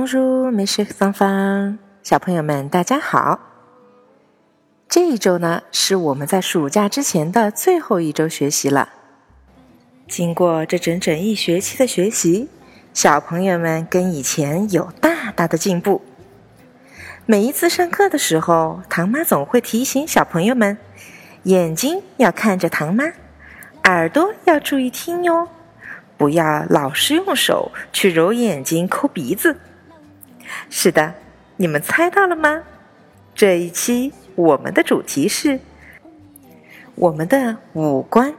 Bonjour, mes chers enfants，小朋友们，大家好。这一周呢，是我们在暑假之前的最后一周学习了。经过这整整一学期的学习，小朋友们跟以前有大大的进步。每一次上课的时候，唐妈总会提醒小朋友们：眼睛要看着唐妈，耳朵要注意听哟。不要老是用手去揉眼睛、抠鼻子。是的，你们猜到了吗？这一期我们的主题是我们的五官。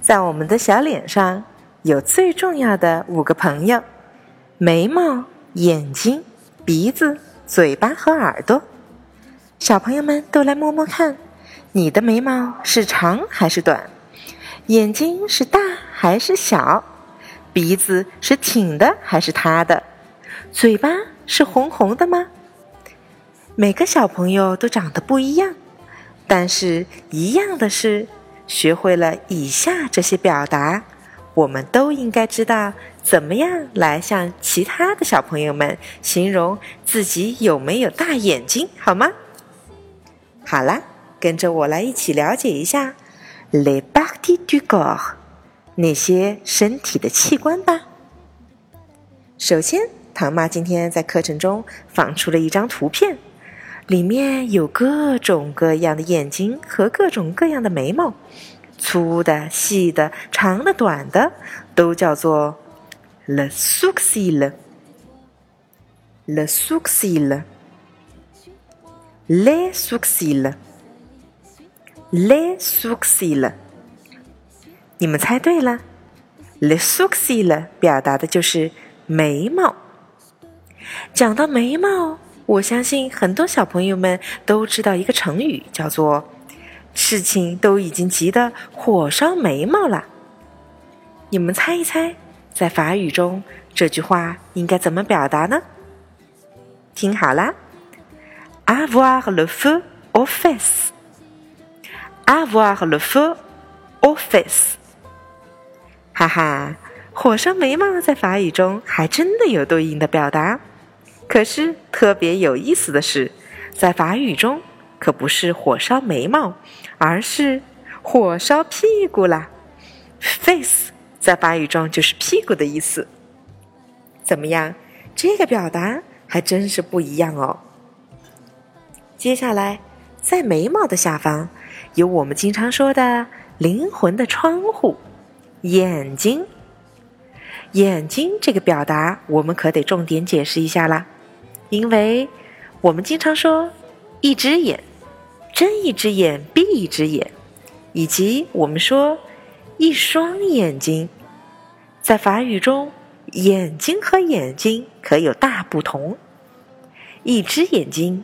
在我们的小脸上有最重要的五个朋友：眉毛、眼睛、鼻子、嘴巴和耳朵。小朋友们都来摸摸看，你的眉毛是长还是短？眼睛是大还是小？鼻子是挺的还是塌的？嘴巴是红红的吗？每个小朋友都长得不一样，但是一样的是，学会了以下这些表达，我们都应该知道怎么样来向其他的小朋友们形容自己有没有大眼睛，好吗？好啦，跟着我来一起了解一下。Les parties du g o r 那些身体的器官吧。首先，唐妈今天在课程中放出了一张图片，里面有各种各样的眼睛和各种各样的眉毛，粗的、细的、长的、短的，都叫做 le sourcil。le sourcil，les sourcils。Les sourcils，你们猜对了。Les sourcils 表达的就是眉毛。讲到眉毛，我相信很多小朋友们都知道一个成语，叫做“事情都已经急得火烧眉毛了”。你们猜一猜，在法语中这句话应该怎么表达呢？听好啦，avoir le feu aux fesses。Avoir le feu aux fesses，哈哈，火烧眉毛在法语中还真的有对应的表达。可是特别有意思的是，在法语中可不是火烧眉毛，而是火烧屁股啦。Face 在法语中就是屁股的意思。怎么样？这个表达还真是不一样哦。接下来，在眉毛的下方。有我们经常说的灵魂的窗户，眼睛。眼睛这个表达，我们可得重点解释一下啦，因为我们经常说一只眼，睁一只眼闭一只眼，以及我们说一双眼睛，在法语中，眼睛和眼睛可有大不同。一只眼睛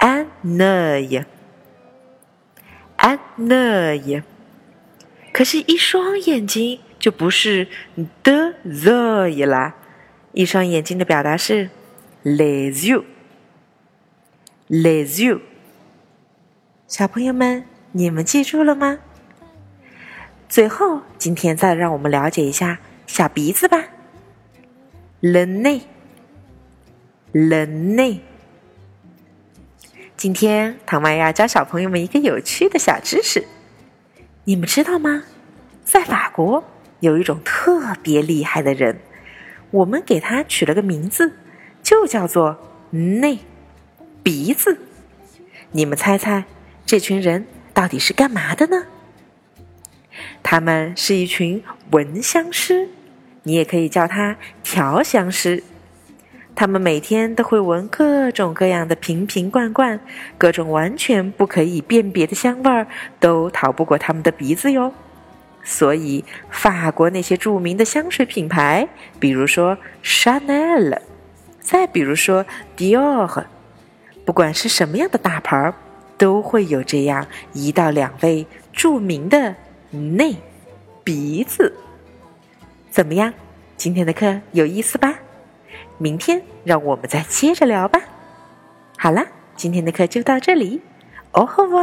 ，un œil。安那耶，可是，一双眼睛就不是的 the 啦。一双眼睛的表达是 les yeux，les yeux。小朋友们，你们记住了吗？最后，今天再让我们了解一下小鼻子吧。le nez，le nez。今天唐妈要教小朋友们一个有趣的小知识，你们知道吗？在法国有一种特别厉害的人，我们给他取了个名字，就叫做内鼻子。你们猜猜，这群人到底是干嘛的呢？他们是一群闻香师，你也可以叫他调香师。他们每天都会闻各种各样的瓶瓶罐罐，各种完全不可以辨别的香味儿都逃不过他们的鼻子哟。所以，法国那些著名的香水品牌，比如说 Chanel，再比如说 Dior，不管是什么样的大牌儿，都会有这样一到两位著名的内鼻子。怎么样？今天的课有意思吧？明天让我们再接着聊吧。好了，今天的课就到这里，哦吼哇。